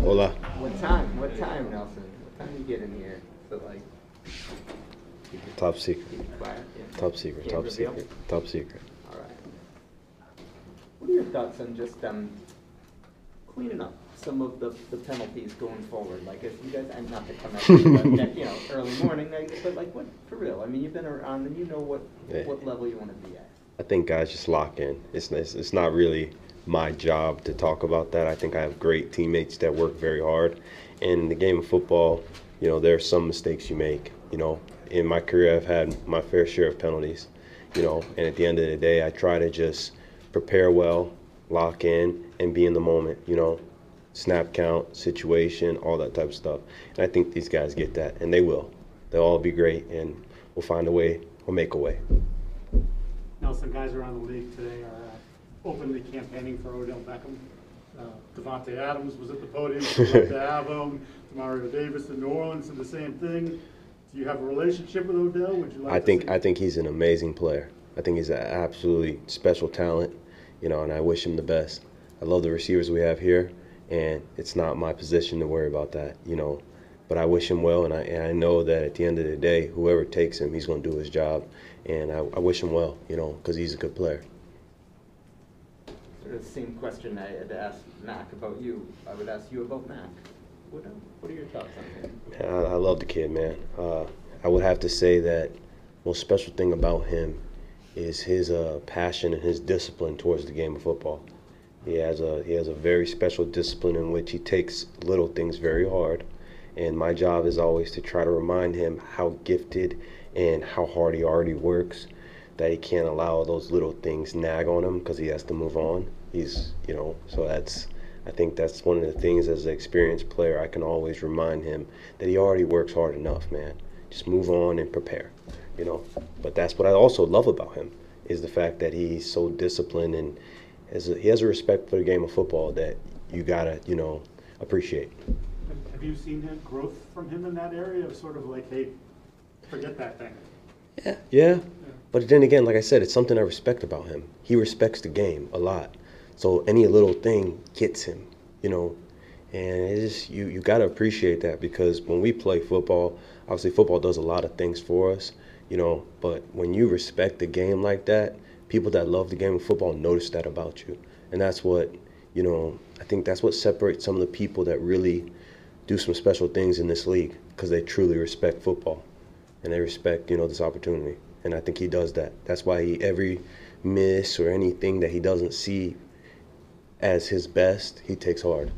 Hola. What time? What time, Nelson? What time do you get in here? So like. Top secret. quiet? Yeah. Top secret. Can't Top reveal? secret. Top secret. All right. What are your thoughts on just um, cleaning up some of the, the penalties going forward? Like, if you guys, and not to come at you, but, you know, early morning, but like, what for real? I mean, you've been around and you know what Yeah. what level you want to be at. I think guys just lock in. It's, it's it's not really my job to talk about that. I think I have great teammates that work very hard. And in the game of football, you know, there are some mistakes you make. You know, in my career, I've had my fair share of penalties. You know, and at the end of the day, I try to just prepare well, lock in, and be in the moment. You know, snap count, situation, all that type of stuff. And I think these guys get that, and they will. They'll all be great, and we'll find a way. We'll make a way. Nelson, guys around the league today are uh, openly campaigning for Odell Beckham. Uh, Davante Adams was at the podium, to have him. Mario Davis in New Orleans did the same thing. Do you have a relationship with Odell? Would you like I to think I think he's an amazing player. I think he's an absolutely special talent, you know, and I wish him the best. I love the receivers we have here, and it's not my position to worry about that, you know. But I wish him well, and I and I know that at the end of the day, whoever takes him, he's going to do his job, and I, I wish him well, you know, because he's a good player. Sort of the same question I had asked Mac about you. I would ask you about Mac. What uh, what are your thoughts on him? I, I love the kid, man. Uh, I would have to say that most special thing about him is his uh, passion and his discipline towards the game of football. He has a he has a very special discipline in which he takes little things very hard, and my job is always to try to remind him how gifted and how hard he already works. That he can't allow those little things nag on him because he has to move on. He's you know so that's I think that's one of the things as an experienced player I can always remind him that he already works hard enough, man. Just move on and prepare, you know. But that's what I also love about him is the fact that he's so disciplined and has a, he has a respect for the game of football that you gotta you know appreciate. Have- Have you seen him, growth from him in that area of sort of like, hey, forget that thing? Yeah. Yeah. But then again, like I said, it's something I respect about him. He respects the game a lot. So any little thing gets him, you know. And it's just, you, you got to appreciate that because when we play football, obviously football does a lot of things for us, you know. But when you respect the game like that, people that love the game of football notice that about you. And that's what, you know, I think that's what separates some of the people that really do some special things in this league because they truly respect football and they respect you know this opportunity and i think he does that. That's why he every miss or anything that he doesn't see as his best he takes hard.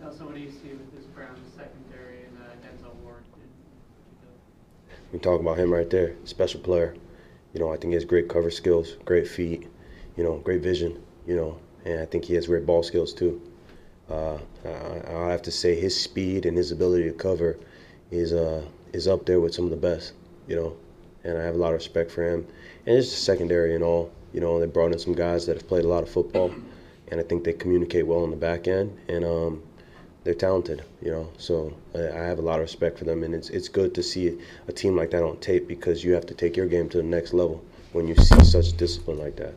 Nelson, what do you see with this Browns secondary and uh, Denzel Ward? we talk about him right there special player. You know i think he has great cover skills great feet you know great vision you know and i think he has great ball skills too. Uh, I, I have to say his speed and his ability to cover is uh, is up there with some of the best, you know, and I have a lot of respect for him. And it's just secondary and all, you know. They brought in some guys that have played a lot of football, and I think they communicate well on the back end, and um, they're talented, you know. So I, have a lot of respect for them, and it's it's good to see a team like that on tape because you have to take your game to the next level when you see such discipline like that.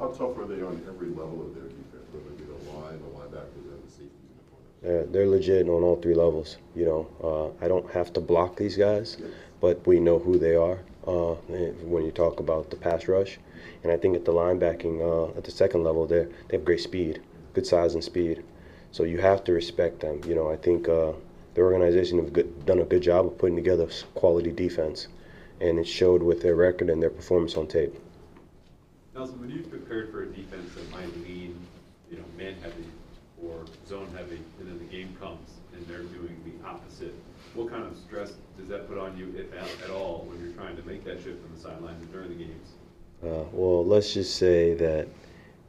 How tough are they on every level of their defense, whether it be the line, the linebackers, and the safeties and the corners? They're, they're legit on all three levels. You know, uh, I don't have to block these guys, but we know who they are uh, when you talk about the pass rush. And I think at the linebacking, uh, at the second level, they they have great speed, good size and speed. So you have to respect them. You know, I think uh, the organization have good, done a good job of putting together quality defense, and it showed with their record and their performance on tape. Nelson, when you prepared for a defense that might lean, you know, man heavy or zone heavy, and then the game comes and they're doing the opposite, what kind of stress does that put on you, if at, at all, when you're trying to make that shift from the sidelines during the games? Uh, well, let's just say that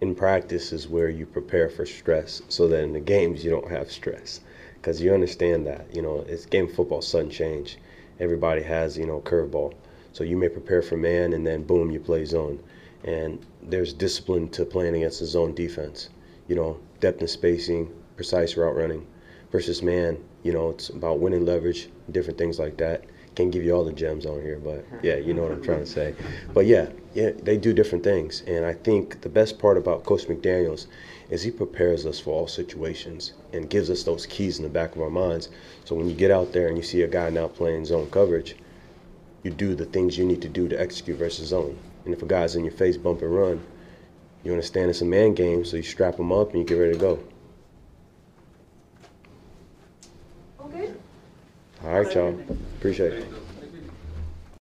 in practice is where you prepare for stress, so that in the games you don't have stress, because you understand that you know it's game football, sudden change. Everybody has you know curveball, so you may prepare for man, and then boom, you play zone, and there's discipline to playing against a zone defense. You know, depth and spacing, precise route running, versus man. You know, it's about winning leverage, different things like that. can't give you all the gems on here, but yeah, you know what I'm trying to say. But yeah, yeah, they do different things, and I think the best part about Coach McDaniels is he prepares us for all situations and gives us those keys in the back of our minds. So when you get out there and you see a guy now playing zone coverage, you do the things you need to do to execute versus zone. And if a guy's in your face, bump and run, you understand it's a man game, so you strap him up and you get ready to go. Okay. All right, y'all. Appreciate it.